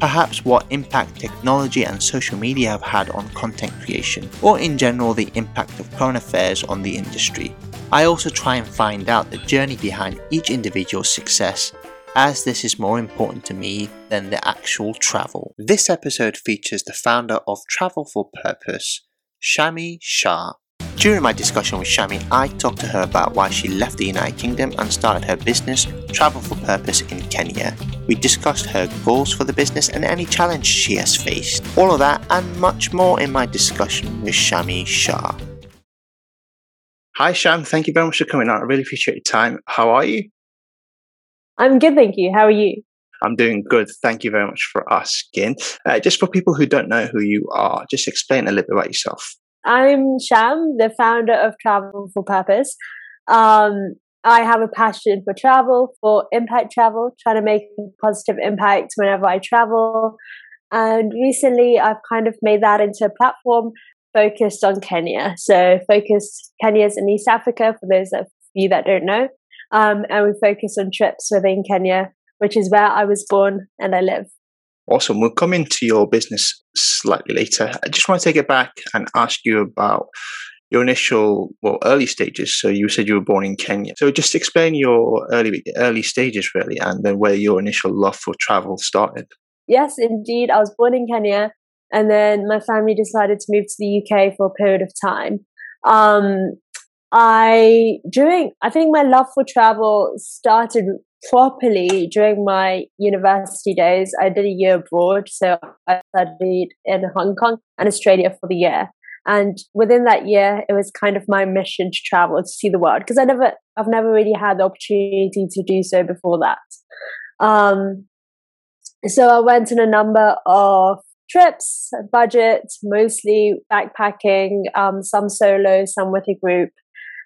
perhaps what impact technology and social media have had on content creation, or in general the impact of current affairs on the industry. I also try and find out the journey behind each individual's success, as this is more important to me than the actual travel. This episode features the founder of Travel for Purpose, Shami Shah. During my discussion with Shami, I talked to her about why she left the United Kingdom and started her business, Travel for Purpose, in Kenya. We discussed her goals for the business and any challenge she has faced. All of that and much more in my discussion with Shami Shah. Hi, Sham. Thank you very much for coming out. I really appreciate your time. How are you? I'm good, thank you. How are you? I'm doing good. Thank you very much for asking. Uh, just for people who don't know who you are, just explain a little bit about yourself. I'm Sham, the founder of Travel for Purpose. Um, I have a passion for travel, for impact travel, trying to make positive impact whenever I travel. And recently, I've kind of made that into a platform focused on Kenya. So, focused Kenya's in East Africa, for those of you that don't know. Um, and we focus on trips within Kenya, which is where I was born and I live. Awesome. We'll come into your business slightly later. I just want to take it back and ask you about your initial, well, early stages. So you said you were born in Kenya. So just explain your early early stages, really, and then where your initial love for travel started. Yes, indeed. I was born in Kenya, and then my family decided to move to the UK for a period of time. Um, I during I think my love for travel started properly during my university days. I did a year abroad, so I studied in Hong Kong and Australia for the year. And within that year, it was kind of my mission to travel to see the world because I never, I've never really had the opportunity to do so before that. Um, so I went on a number of trips, budget, mostly backpacking, um, some solo, some with a group.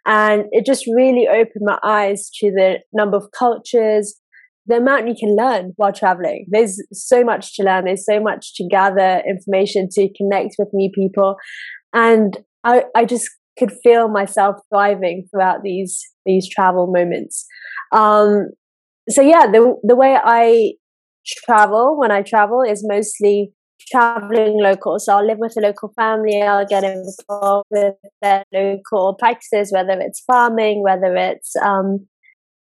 And it just really opened my eyes to the number of cultures, the amount you can learn while traveling. There's so much to learn. There's so much to gather information to connect with new people. And I, I just could feel myself thriving throughout these, these travel moments. Um, so yeah, the, the way I travel when I travel is mostly traveling local. So I'll live with a local family. I'll get involved with their local practices, whether it's farming, whether it's um,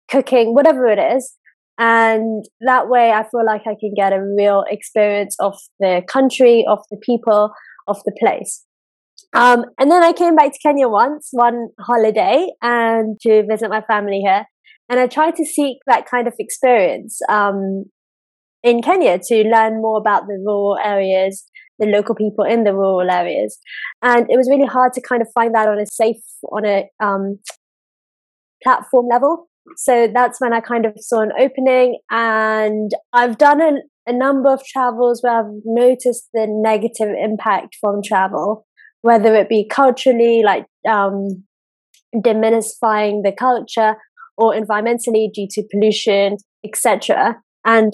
cooking, whatever it is. And that way, I feel like I can get a real experience of the country, of the people, of the place. Um, and then I came back to Kenya once, one holiday, and to visit my family here. And I tried to seek that kind of experience. Um, in Kenya to learn more about the rural areas, the local people in the rural areas. And it was really hard to kind of find that on a safe, on a um, platform level. So that's when I kind of saw an opening. And I've done a, a number of travels where I've noticed the negative impact from travel, whether it be culturally, like um, diminishing the culture, or environmentally due to pollution, etc. And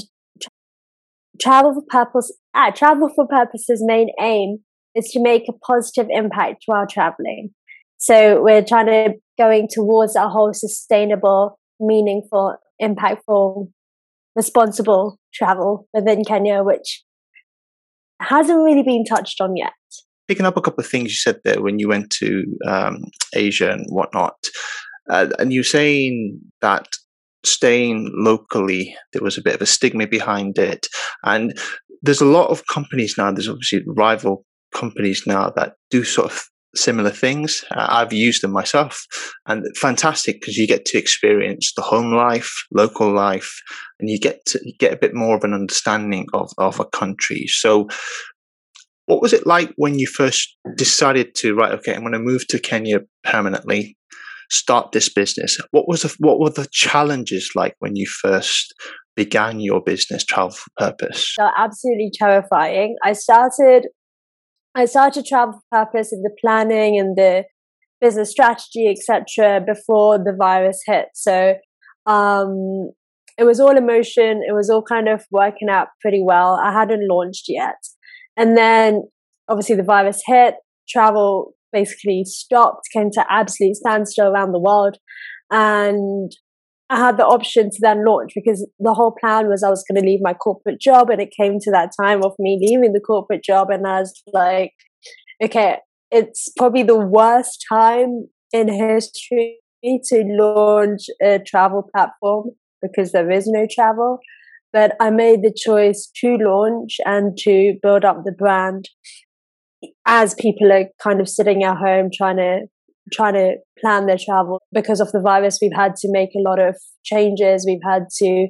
travel for purpose ah, travel for purposes main aim is to make a positive impact while traveling. So we're trying to going towards a whole sustainable meaningful impactful responsible travel within kenya which hasn't really been touched on yet. Picking up a couple of things you said there when you went to um, asia and whatnot uh, and you're saying that staying locally, there was a bit of a stigma behind it. And there's a lot of companies now, there's obviously rival companies now that do sort of similar things. Uh, I've used them myself and fantastic because you get to experience the home life, local life, and you get to get a bit more of an understanding of, of a country. So what was it like when you first decided to, right, okay, I'm going to move to Kenya permanently? Start this business. What was the, what were the challenges like when you first began your business, Travel for Purpose? So absolutely terrifying. I started I started Travel for Purpose in the planning and the business strategy, etc., before the virus hit. So um, it was all emotion. It was all kind of working out pretty well. I hadn't launched yet, and then obviously the virus hit. Travel basically stopped, came to absolute standstill around the world, and I had the option to then launch because the whole plan was I was going to leave my corporate job, and it came to that time of me leaving the corporate job, and I was like, okay, it's probably the worst time in history to launch a travel platform because there is no travel. But I made the choice to launch and to build up the brand as people are kind of sitting at home trying to trying to plan their travel because of the virus we've had to make a lot of changes we've had to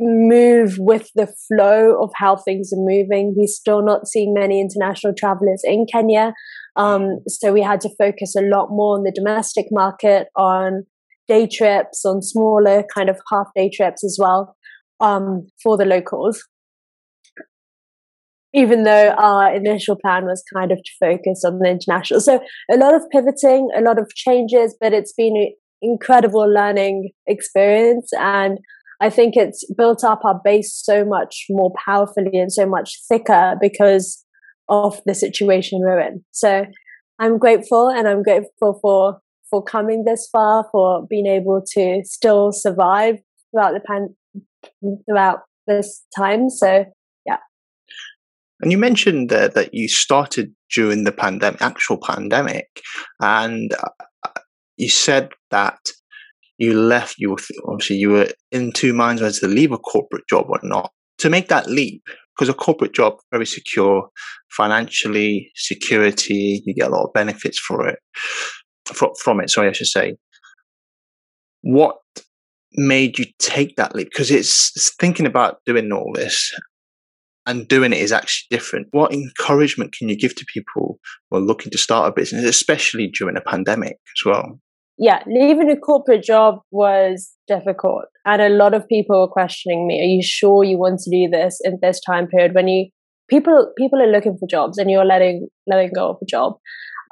move with the flow of how things are moving. We're still not seeing many international travelers in Kenya. Um, so we had to focus a lot more on the domestic market, on day trips, on smaller kind of half day trips as well um, for the locals. Even though our initial plan was kind of to focus on the international. So a lot of pivoting, a lot of changes, but it's been an incredible learning experience. And I think it's built up our base so much more powerfully and so much thicker because of the situation we're in. So I'm grateful and I'm grateful for for coming this far, for being able to still survive throughout the pan throughout this time. So. And you mentioned that you started during the pandemic, actual pandemic, and uh, you said that you left, you were obviously you were in two minds whether to leave a corporate job or not. To make that leap, because a corporate job very secure financially, security, you get a lot of benefits for it from, from it. Sorry, I should say. What made you take that leap? Because it's, it's thinking about doing all this and doing it is actually different. What encouragement can you give to people who are looking to start a business, especially during a pandemic as well? yeah, leaving a corporate job was difficult. And a lot of people were questioning me, are you sure you want to do this in this time period when you people people are looking for jobs and you're letting letting go of a job.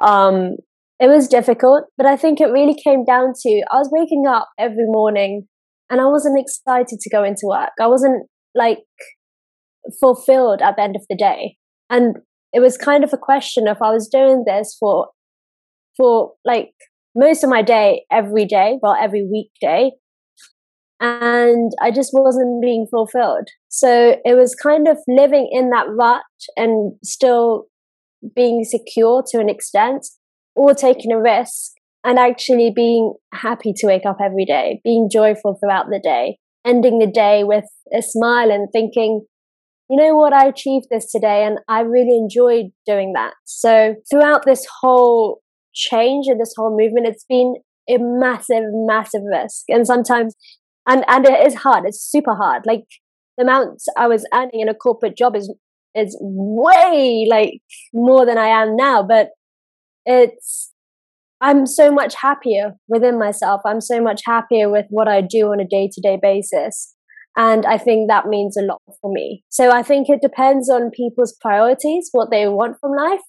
Um, it was difficult, but I think it really came down to I was waking up every morning and I wasn't excited to go into work. I wasn't like fulfilled at the end of the day. And it was kind of a question if I was doing this for for like most of my day every day, well, every weekday. And I just wasn't being fulfilled. So it was kind of living in that rut and still being secure to an extent, or taking a risk and actually being happy to wake up every day, being joyful throughout the day, ending the day with a smile and thinking, you know what, I achieved this today and I really enjoyed doing that. So throughout this whole change and this whole movement, it's been a massive, massive risk. And sometimes, and, and it is hard. It's super hard. Like the amount I was earning in a corporate job is, is way like more than I am now, but it's, I'm so much happier within myself. I'm so much happier with what I do on a day to day basis. And I think that means a lot for me. So I think it depends on people's priorities, what they want from life.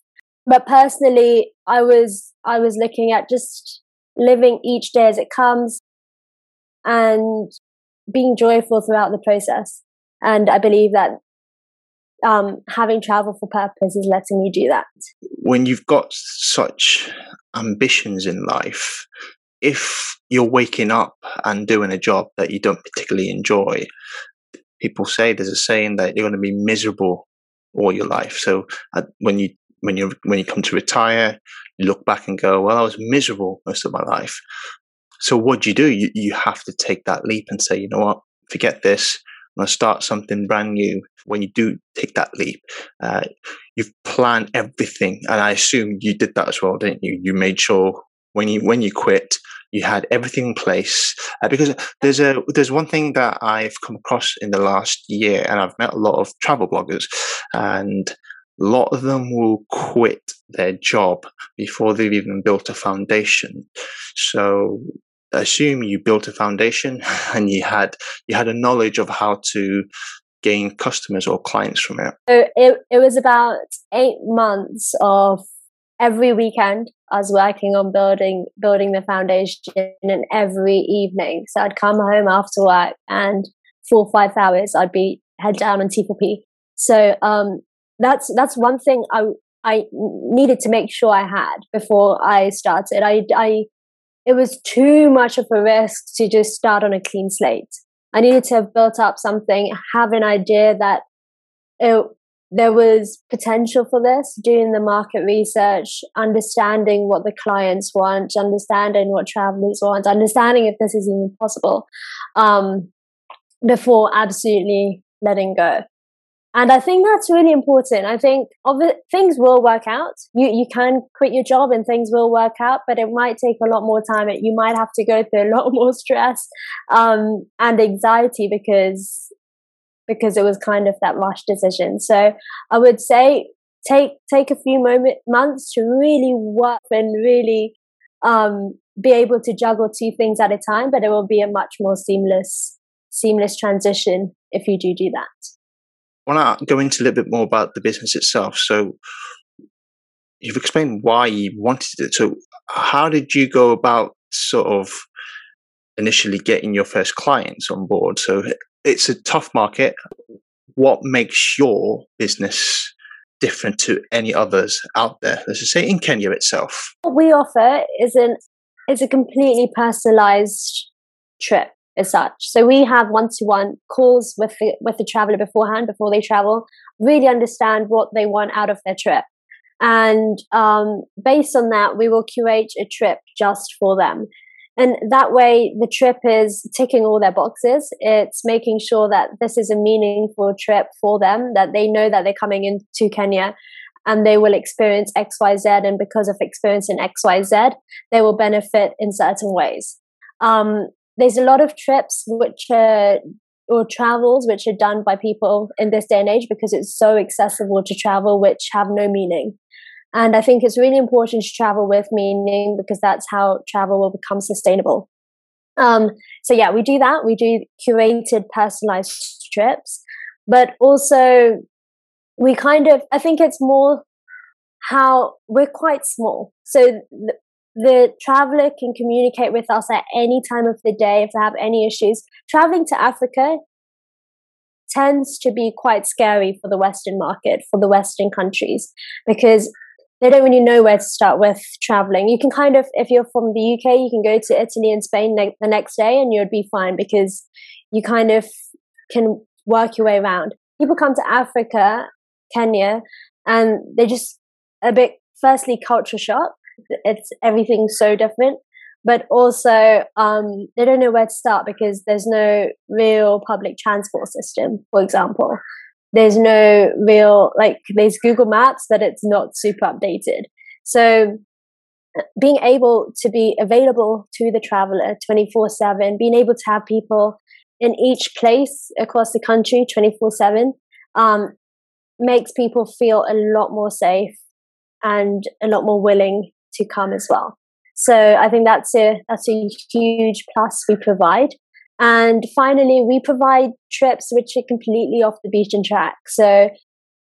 But personally i was i was looking at just living each day as it comes and being joyful throughout the process. And i believe that um, having travel for purpose is letting me do that. When you've got such ambitions in life if you're waking up and doing a job that you don't particularly enjoy people say there's a saying that you're going to be miserable all your life so when you when you when you come to retire, you look back and go, "Well, I was miserable most of my life." So what do you do? You you have to take that leap and say, "You know what? Forget this. I'm going to start something brand new." When you do take that leap, uh, you've planned everything, and I assume you did that as well, didn't you? You made sure when you when you quit, you had everything in place uh, because there's a there's one thing that I've come across in the last year, and I've met a lot of travel bloggers, and a lot of them will quit their job before they've even built a foundation. So assume you built a foundation and you had you had a knowledge of how to gain customers or clients from it. So it, it was about eight months of every weekend I was working on building building the foundation and every evening. So I'd come home after work and four or five hours I'd be head down on T4P. So um, that's that's one thing I I needed to make sure I had before I started. I I it was too much of a risk to just start on a clean slate. I needed to have built up something, have an idea that it, there was potential for this, doing the market research, understanding what the clients want, understanding what travelers want, understanding if this is even possible, um, before absolutely letting go. And I think that's really important. I think things will work out. You you can quit your job and things will work out, but it might take a lot more time. You might have to go through a lot more stress um, and anxiety because because it was kind of that rush decision. So I would say take take a few moment months to really work and really um, be able to juggle two things at a time. But it will be a much more seamless seamless transition if you do do that. I want to go into a little bit more about the business itself. So you've explained why you wanted it. So how did you go about sort of initially getting your first clients on board? So it's a tough market. What makes your business different to any others out there? Let's just say in Kenya itself. What we offer is an is a completely personalized trip as such. So we have one-to-one calls with the with the traveler beforehand before they travel, really understand what they want out of their trip, and um, based on that, we will curate a trip just for them. And that way, the trip is ticking all their boxes. It's making sure that this is a meaningful trip for them, that they know that they're coming into Kenya and they will experience XYZ. And because of experiencing XYZ, they will benefit in certain ways. Um, there's a lot of trips which are or travels which are done by people in this day and age because it's so accessible to travel which have no meaning and i think it's really important to travel with meaning because that's how travel will become sustainable. Um, so yeah we do that. We do curated personalized trips. But also we kind of i think it's more how we're quite small. So the traveler can communicate with us at any time of the day if they have any issues. Traveling to Africa tends to be quite scary for the Western market, for the Western countries, because they don't really know where to start with traveling. You can kind of, if you're from the UK, you can go to Italy and Spain ne- the next day and you'd be fine because you kind of can work your way around. People come to Africa, Kenya, and they're just a bit, firstly, culture shock it's everything's so different but also um, they don't know where to start because there's no real public transport system for example there's no real like there's google maps but it's not super updated so being able to be available to the traveler 24 7 being able to have people in each place across the country 24 7 um, makes people feel a lot more safe and a lot more willing to come as well. So I think that's a that's a huge plus we provide. And finally, we provide trips which are completely off the beaten track. So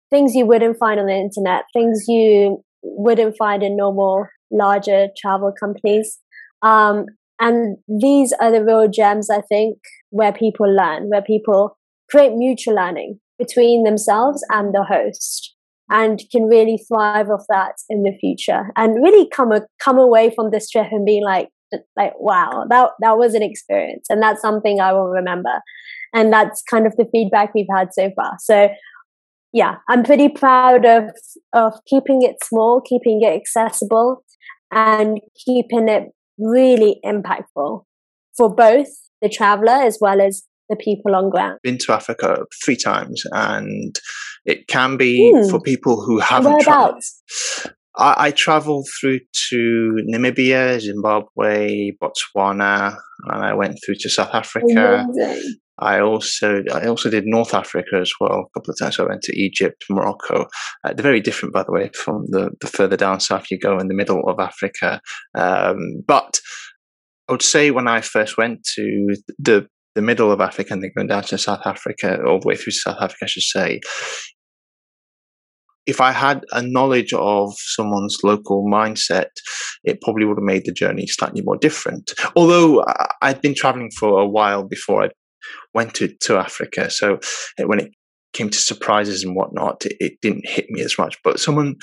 things you wouldn't find on the internet, things you wouldn't find in normal larger travel companies. Um, and these are the real gems, I think, where people learn, where people create mutual learning between themselves and the host and can really thrive off that in the future and really come a, come away from this trip and being like like wow that that was an experience and that's something I will remember and that's kind of the feedback we've had so far so yeah I'm pretty proud of of keeping it small keeping it accessible and keeping it really impactful for both the traveler as well as the people on ground. Been to Africa three times, and it can be mm. for people who haven't traveled. I, I traveled through to Namibia, Zimbabwe, Botswana, and I went through to South Africa. Amazing. I also I also did North Africa as well a couple of times. So I went to Egypt, Morocco. Uh, they're very different, by the way, from the, the further down south you go in the middle of Africa. Um, but I would say when I first went to the the middle of Africa and then going down to South Africa, all the way through South Africa, I should say, if I had a knowledge of someone's local mindset, it probably would have made the journey slightly more different. Although I'd been traveling for a while before I went to, to Africa. So eh, when it came to surprises and whatnot, it, it didn't hit me as much. But someone,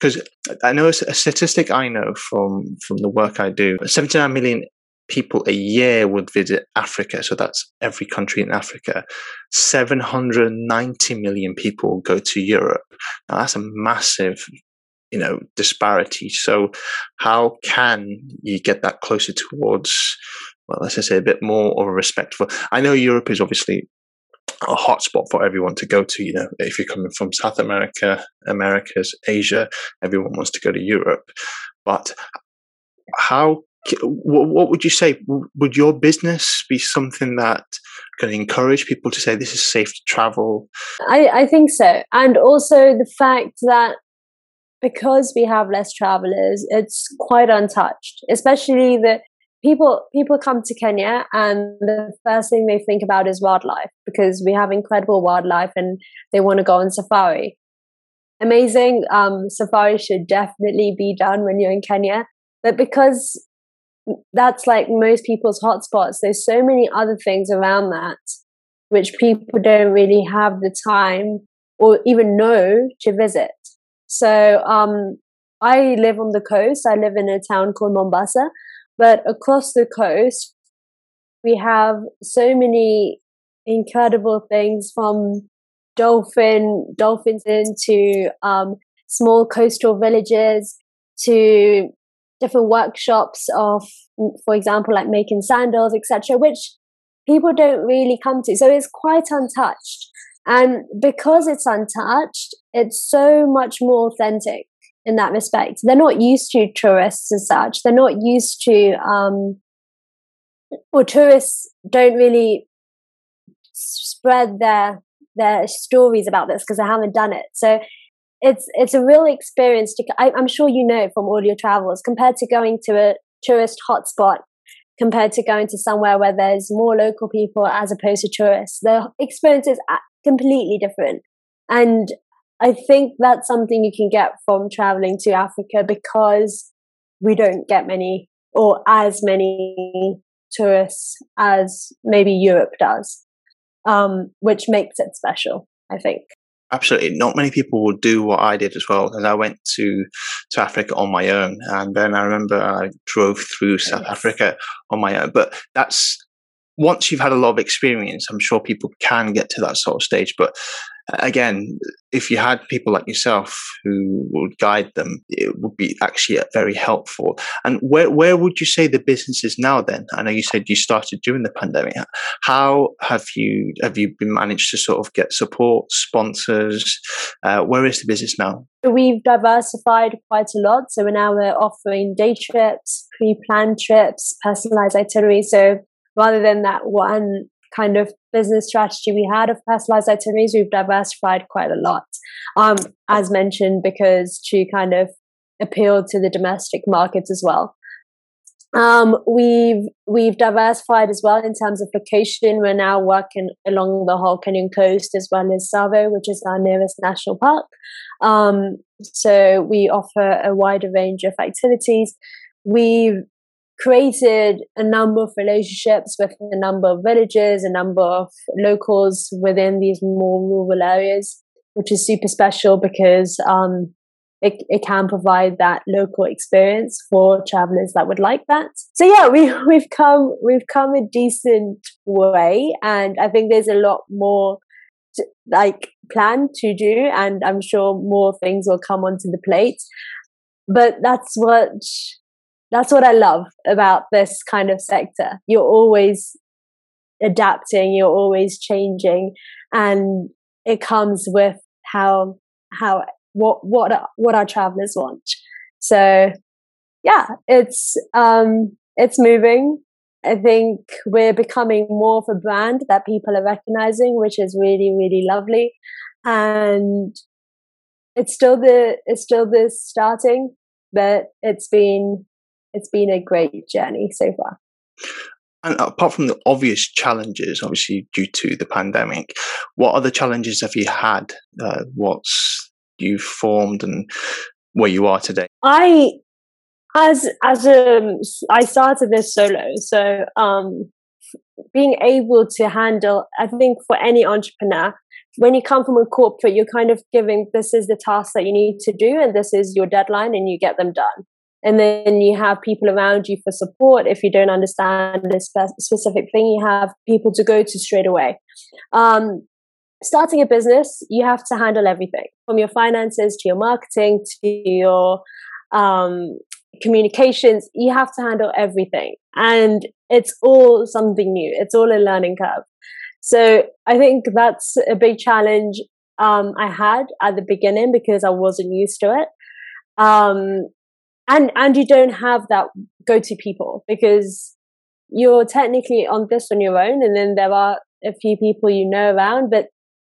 because I know a, a statistic I know from, from the work I do 79 million people a year would visit Africa. So that's every country in Africa. 790 million people go to Europe. Now that's a massive, you know, disparity. So how can you get that closer towards, well, let's just say a bit more of a respectful? I know Europe is obviously a hotspot for everyone to go to. You know, if you're coming from South America, Americas, Asia, everyone wants to go to Europe. But how what would you say? Would your business be something that can encourage people to say this is safe to travel? I, I think so. And also the fact that because we have less travelers, it's quite untouched, especially the people people come to Kenya and the first thing they think about is wildlife because we have incredible wildlife and they want to go on safari. Amazing. Um, safari should definitely be done when you're in Kenya. But because that's like most people's hotspots. There's so many other things around that which people don't really have the time or even know to visit. So um, I live on the coast. I live in a town called Mombasa, but across the coast we have so many incredible things from dolphin dolphins into um, small coastal villages to different workshops of, for example, like making sandals, etc., which people don't really come to. So it's quite untouched. And because it's untouched, it's so much more authentic in that respect. They're not used to tourists as such. They're not used to, um, or tourists don't really spread their their stories about this because they haven't done it. So it's it's a real experience to I, i'm sure you know from all your travels compared to going to a tourist hotspot compared to going to somewhere where there's more local people as opposed to tourists the experience is completely different. And i think that's something you can get from traveling to africa because we don't get many or as many tourists as maybe europe does um, which makes it special i think absolutely not many people will do what I did as well. And I went to to Africa on my own, and then I remember I drove through South Africa on my own. But that's once you've had a lot of experience, I'm sure people can get to that sort of stage. But again, if you had people like yourself who would guide them, it would be actually very helpful. And where where would you say the business is now? Then I know you said you started during the pandemic. How have you have you been managed to sort of get support, sponsors? Uh, where is the business now? We've diversified quite a lot. So now we're offering day trips, pre-planned trips, personalized itineraries. So rather than that one kind of business strategy we had of personalized itineraries, we've diversified quite a lot. Um, as mentioned, because to kind of appeal to the domestic markets as well. Um, we've we've diversified as well in terms of location. We're now working along the whole Kenyan coast as well as Tsavo, which is our nearest national park. Um, so we offer a wider range of activities. We've created a number of relationships with a number of villages, a number of locals within these more rural areas, which is super special because um, it, it can provide that local experience for travelers that would like that. So yeah, we we've come we've come a decent way, and I think there's a lot more to, like planned to do, and I'm sure more things will come onto the plate. But that's what that's what I love about this kind of sector. You're always adapting, you're always changing, and it comes with how how what what what our travelers want. So yeah, it's um it's moving. I think we're becoming more of a brand that people are recognizing, which is really, really lovely. And it's still the it's still this starting, but it's been it's been a great journey so far. And apart from the obvious challenges, obviously due to the pandemic, what other challenges have you had? Uh, what's you've formed and where you are today? I as as a I started this solo, so um, being able to handle, I think for any entrepreneur, when you come from a corporate, you're kind of giving this is the task that you need to do, and this is your deadline, and you get them done. And then you have people around you for support. If you don't understand this specific thing, you have people to go to straight away. Um, starting a business, you have to handle everything from your finances to your marketing to your um, communications. You have to handle everything. And it's all something new, it's all a learning curve. So I think that's a big challenge um, I had at the beginning because I wasn't used to it. Um, and and you don't have that go-to people because you're technically on this on your own, and then there are a few people you know around, but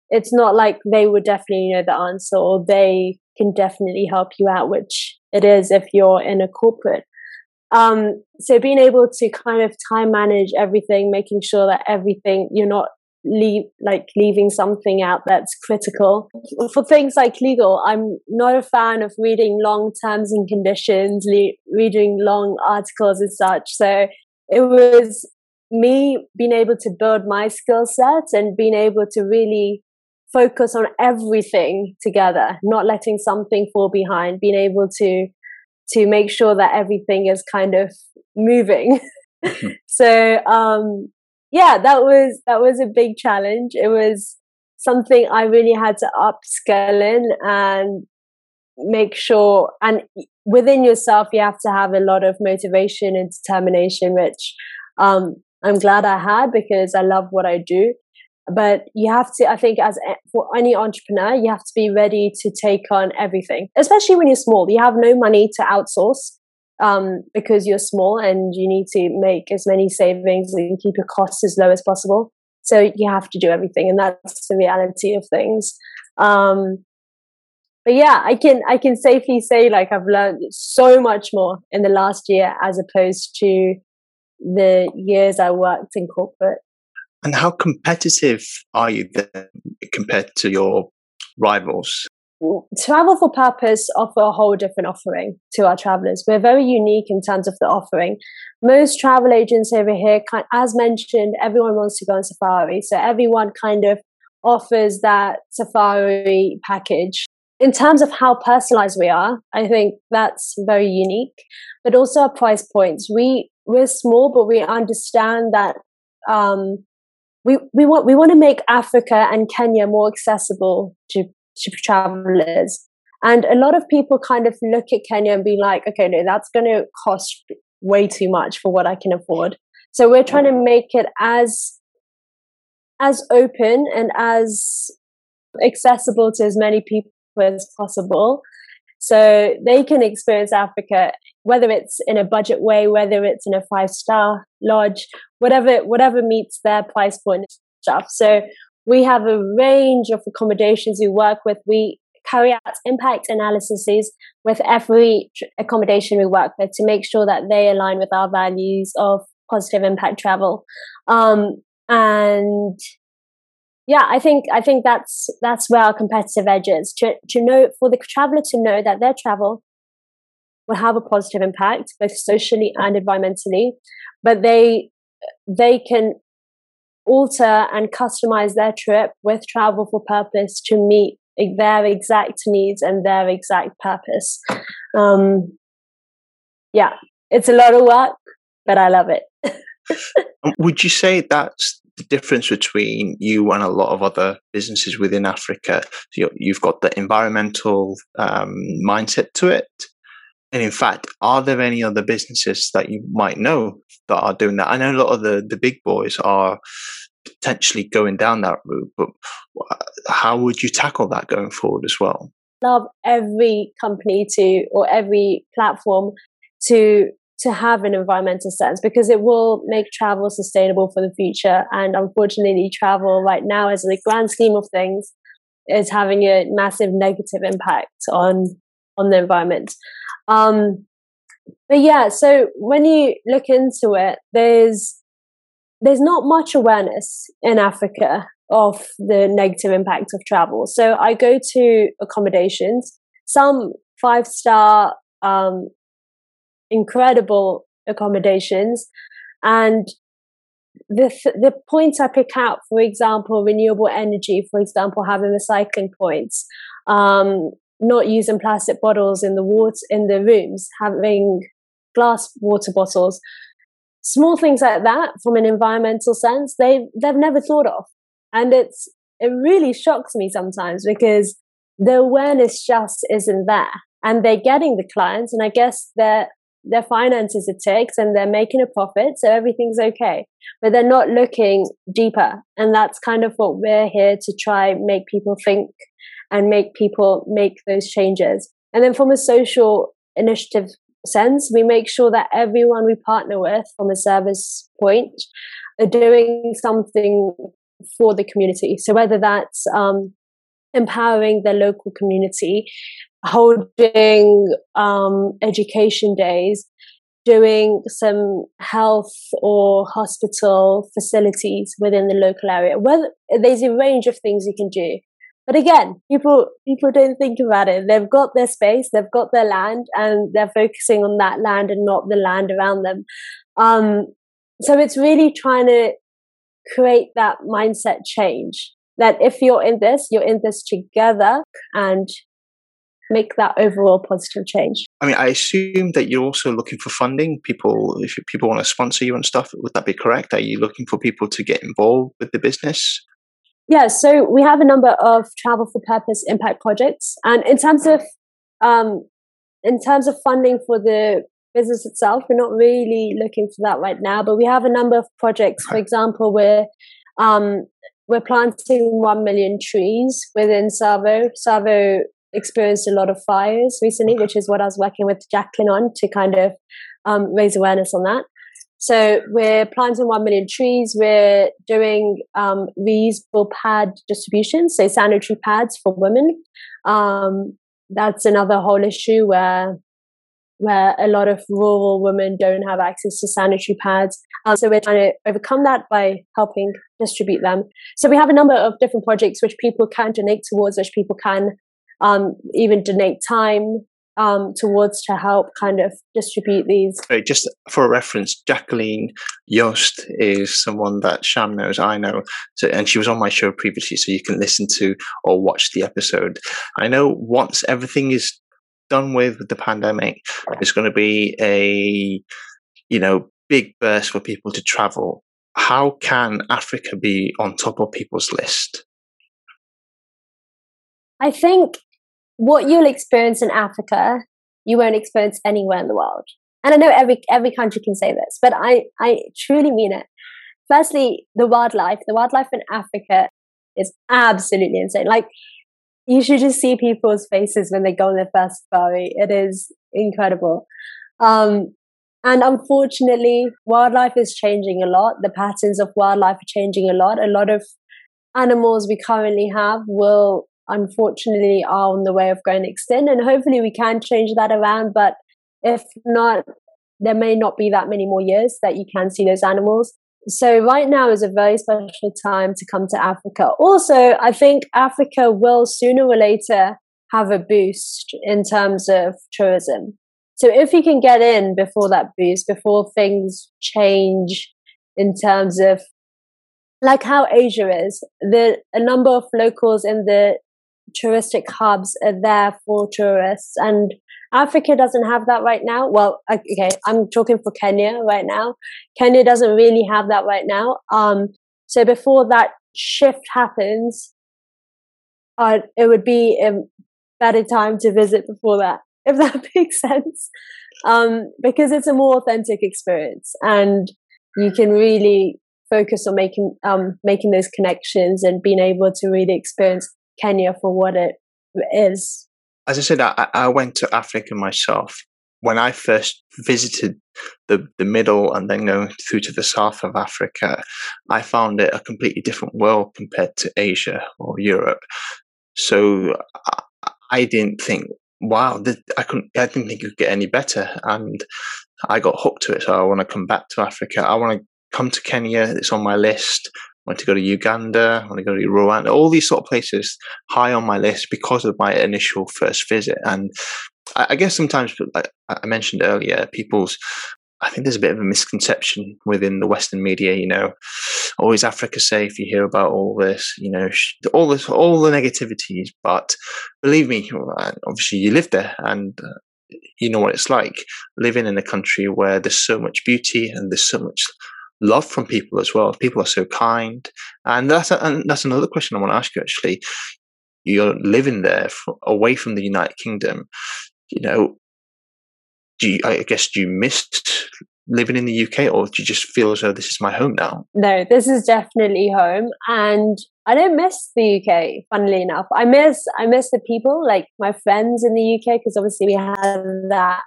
it's not like they would definitely know the answer or they can definitely help you out, which it is if you're in a corporate. Um, so being able to kind of time manage everything, making sure that everything you're not leave like leaving something out that's critical. For things like legal i'm not a fan of reading long terms and conditions le- reading long articles and such. So it was me being able to build my skill set and being able to really focus on everything together not letting something fall behind being able to to make sure that everything is kind of moving. So um yeah, that was that was a big challenge. It was something I really had to upskill in and make sure and within yourself you have to have a lot of motivation and determination which um, i'm glad i had because i love what i do. But you have to i think as for any entrepreneur you have to be ready to take on everything especially when you're small. You have no money to outsource um, because you're small and you need to make as many savings and keep your costs as low as possible. So you have to do everything, and that's the reality of things. Um, but yeah, I can I can safely say like I've learned so much more in the last year as opposed to the years I worked in corporate. And how competitive are you then compared to your rivals? Travel for Purpose offer a whole different offering to our travelers. We're very unique in terms of the offering. Most travel agents over here, as mentioned, everyone wants to go on safari. So everyone kind of offers that safari package. In terms of how personalized we are, I think that's very unique, but also our price points. We, we're small, but we understand that um, we, we want we want to make Africa and Kenya more accessible to to travelers. And a lot of people kind of look at Kenya and be like, okay, no, that's going to cost way too much for what I can afford. So we're trying to make it as as open and as accessible to as many people as possible so they can experience Africa whether it's in a budget way whether it's in a five star lodge whatever whatever meets their price point stuff so we have a range of accommodations we work with. We carry out impact analyses with every accommodation we work with to make sure that they align with our values of positive impact travel. Um, and yeah, I think I think that's that's where our competitive edge is to to know for the traveler to know that their travel will have a positive impact both socially and environmentally, but they they can alter and customize their trip with travel for purpose to meet their exact needs and their exact purpose. Um, yeah, it's a lot of work, but I love it. Would you say that's the difference between you and a lot of other businesses within Africa? So you've got the environmental um, mindset to it. And in fact, are there any other businesses that you might know that are doing that? I know a lot of the, the big boys are potentially going down that route, but how would you tackle that going forward as well? Love every company to or every platform to to have an environmental sense because it will make travel sustainable for the future. And unfortunately, travel right now, as the grand scheme of things, is having a massive negative impact on on the environment. Um, but yeah, so when you look into it, there's there's not much awareness in Africa of the negative impact of travel. So I go to accommodations, some five star, um, incredible accommodations, and the the points I pick out, for example, renewable energy, for example, having recycling points, um, not using plastic bottles in the water in the rooms, having glass water bottles, small things like that from an environmental sense, they they've never thought of, and it's it really shocks me sometimes because the awareness just isn't there, and they're getting the clients, and I guess they're their finances are takes and they're making a profit so everything's okay. But they're not looking deeper and that's kind of what we're here to try make people think and make people make those changes. And then from a social initiative sense we make sure that everyone we partner with from a service point are doing something for the community so whether that's um, empowering the local community holding um, education days, doing some health or hospital facilities within the local area. Well, there's a range of things you can do. But again, people people don't think about it. They've got their space, they've got their land, and they're focusing on that land and not the land around them. Um, so it's really trying to create that mindset change that if you're in this, you're in this together, and make that overall positive change. I mean, I assume that you're also looking for funding. People, if people want to sponsor you and stuff, would that be correct? Are you looking for people to get involved with the business? Yeah, so we have a number of travel for purpose impact projects, and in terms of um, in terms of funding for the business itself, we're not really looking for that right now. But we have a number of projects. For example, we're um, we're planting one million trees within Tsavo. Tsavo experienced a lot of fires recently, which is what I was working with Jacqueline on to kind of um, raise awareness on that. So we're planting one million trees. We're doing um, reusable pad distribution, so sanitary pads for women. Um, that's another whole issue where where a lot of rural women don't have access to sanitary pads. Um, so we're trying to overcome that by helping distribute them. So we have a number of different projects which people can donate towards, which people can um, even donate time um, towards to help kind of distribute these. just for a reference, Jacqueline Yost is someone that Sham knows, I know, so, and she was on my show previously, so you can listen to or watch the episode. I know once everything is done with with the pandemic, there's going to be a you know big burst for people to travel. How can Africa be on top of people's list? I think what you'll experience in Africa, you won't experience anywhere in the world. And I know every every country can say this, but I I truly mean it. Firstly, the wildlife, the wildlife in Africa is absolutely insane. Like you should just see people's faces when they go on their first safari. It is incredible. Um, and unfortunately, wildlife is changing a lot. The patterns of wildlife are changing a lot. A lot of animals we currently have will unfortunately are on the way of going extinct. And hopefully we can change that around. But if not, there may not be that many more years that you can see those animals. So right now is a very special time to come to Africa. Also, I think Africa will sooner or later have a boost in terms of tourism. So if you can get in before that boost, before things change in terms of like how Asia is, the a number of locals in the touristic hubs are there for tourists and Africa doesn't have that right now. Well, okay, I'm talking for Kenya right now. Kenya doesn't really have that right now. Um, so before that shift happens, uh, it would be a better time to visit before that, if that makes sense. Um, because it's a more authentic experience and you can really focus on making um, making those connections and being able to really experience Kenya for what it is. As I said, I, I went to Africa myself. When I first visited the, the middle and then going through to the south of Africa, I found it a completely different world compared to Asia or Europe. So I, I didn't think, wow, I couldn't, I didn't think it could get any better. And I got hooked to it. So I want to come back to Africa. I want to come to Kenya. It's on my list. Want to go to Uganda. I want to go to Rwanda. All these sort of places high on my list because of my initial first visit. And I, I guess sometimes, like I mentioned earlier, people's I think there's a bit of a misconception within the Western media. You know, always Africa safe. You hear about all this, you know, all this, all the negativities. But believe me, obviously you live there, and uh, you know what it's like living in a country where there's so much beauty and there's so much love from people as well. People are so kind, and that's a, and that's another question I want to ask you. Actually, you're living there away from the United Kingdom. You know, do you, I guess do you missed living in the UK, or do you just feel as though this is my home now? No, this is definitely home, and I don't miss the UK. Funnily enough, I miss I miss the people, like my friends in the UK, because obviously we have that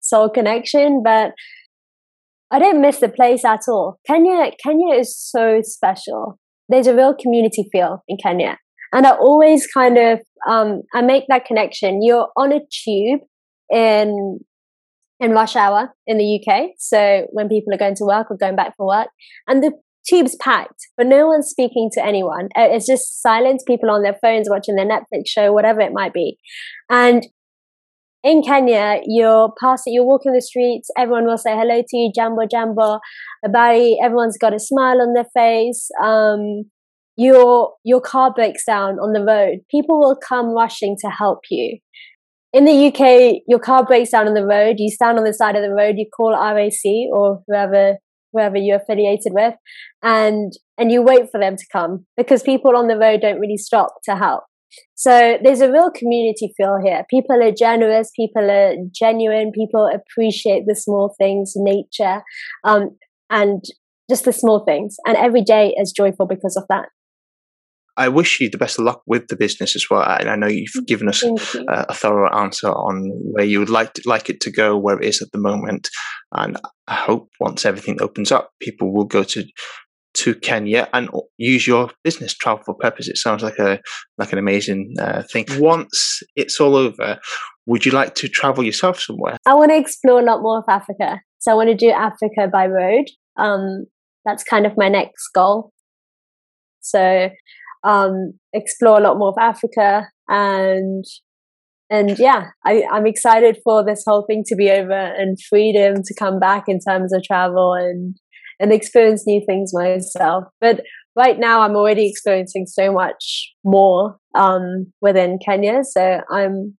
soul connection. But I don't miss the place at all. Kenya, Kenya is so special. There's a real community feel in Kenya, and I always kind of um, I make that connection. You're on a tube in in rush hour in the UK. So when people are going to work or going back from work, and the tube's packed, but no one's speaking to anyone. Uh, it's just silence, people on their phones watching their Netflix show, whatever it might be. And in Kenya, you're passing, you're walking the streets, everyone will say hello to you, jambo, jambo, bye. Everyone's got a smile on their face. Um, your your car breaks down on the road. People will come rushing to help you in the UK, your car breaks down on the road. You stand on the side of the road. You call RAC or whoever whoever you're affiliated with, and and you wait for them to come because people on the road don't really stop to help. So there's a real community feel here. People are generous. People are genuine. People appreciate the small things, nature, um, and just the small things. And every day is joyful because of that. I wish you the best of luck with the business as well. And I know you've mm, given us a, a thorough answer on where you would like to, like it to go, where it is at the moment. And I hope once everything opens up, people will go to to Kenya and use your business travel for purpose. It sounds like a like an amazing uh, thing. Once it's all over, would you like to travel yourself somewhere? I want to explore a lot more of Africa. So I want to do Africa by road. Um, that's kind of my next goal. So um, explore a lot more of Africa and and yeah, I, I'm excited for this whole thing to be over and freedom to come back in terms of travel and and experience new things myself. But right now, I'm already experiencing so much more um, within Kenya, so I'm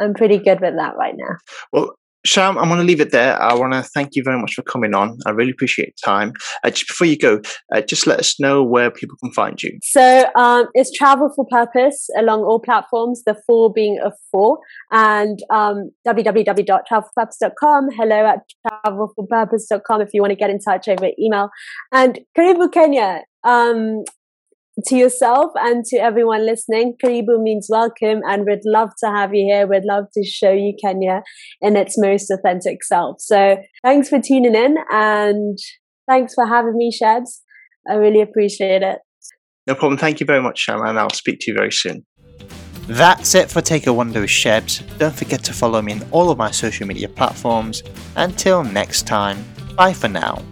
I'm pretty good with that right now. Well, Sham, I'm going to leave it there. I want to thank you very much for coming on. I really appreciate your time. Uh, just before you go, uh, just let us know where people can find you. So um, it's Travel for Purpose along all platforms, the four being a four, and um, www.travelforpurpose.com, hello at travelforpurpose.com if you want to get in touch over email. And Karibu Kenya, um, to yourself and to everyone listening, Karibu means welcome, and we'd love to have you here. We'd love to show you Kenya in its most authentic self. So thanks for tuning in, and thanks for having me, Shebs. I really appreciate it. No problem. Thank you very much, Sham, and I'll speak to you very soon. That's it for Take a Wonder with Shebs. Don't forget to follow me on all of my social media platforms. Until next time, bye for now.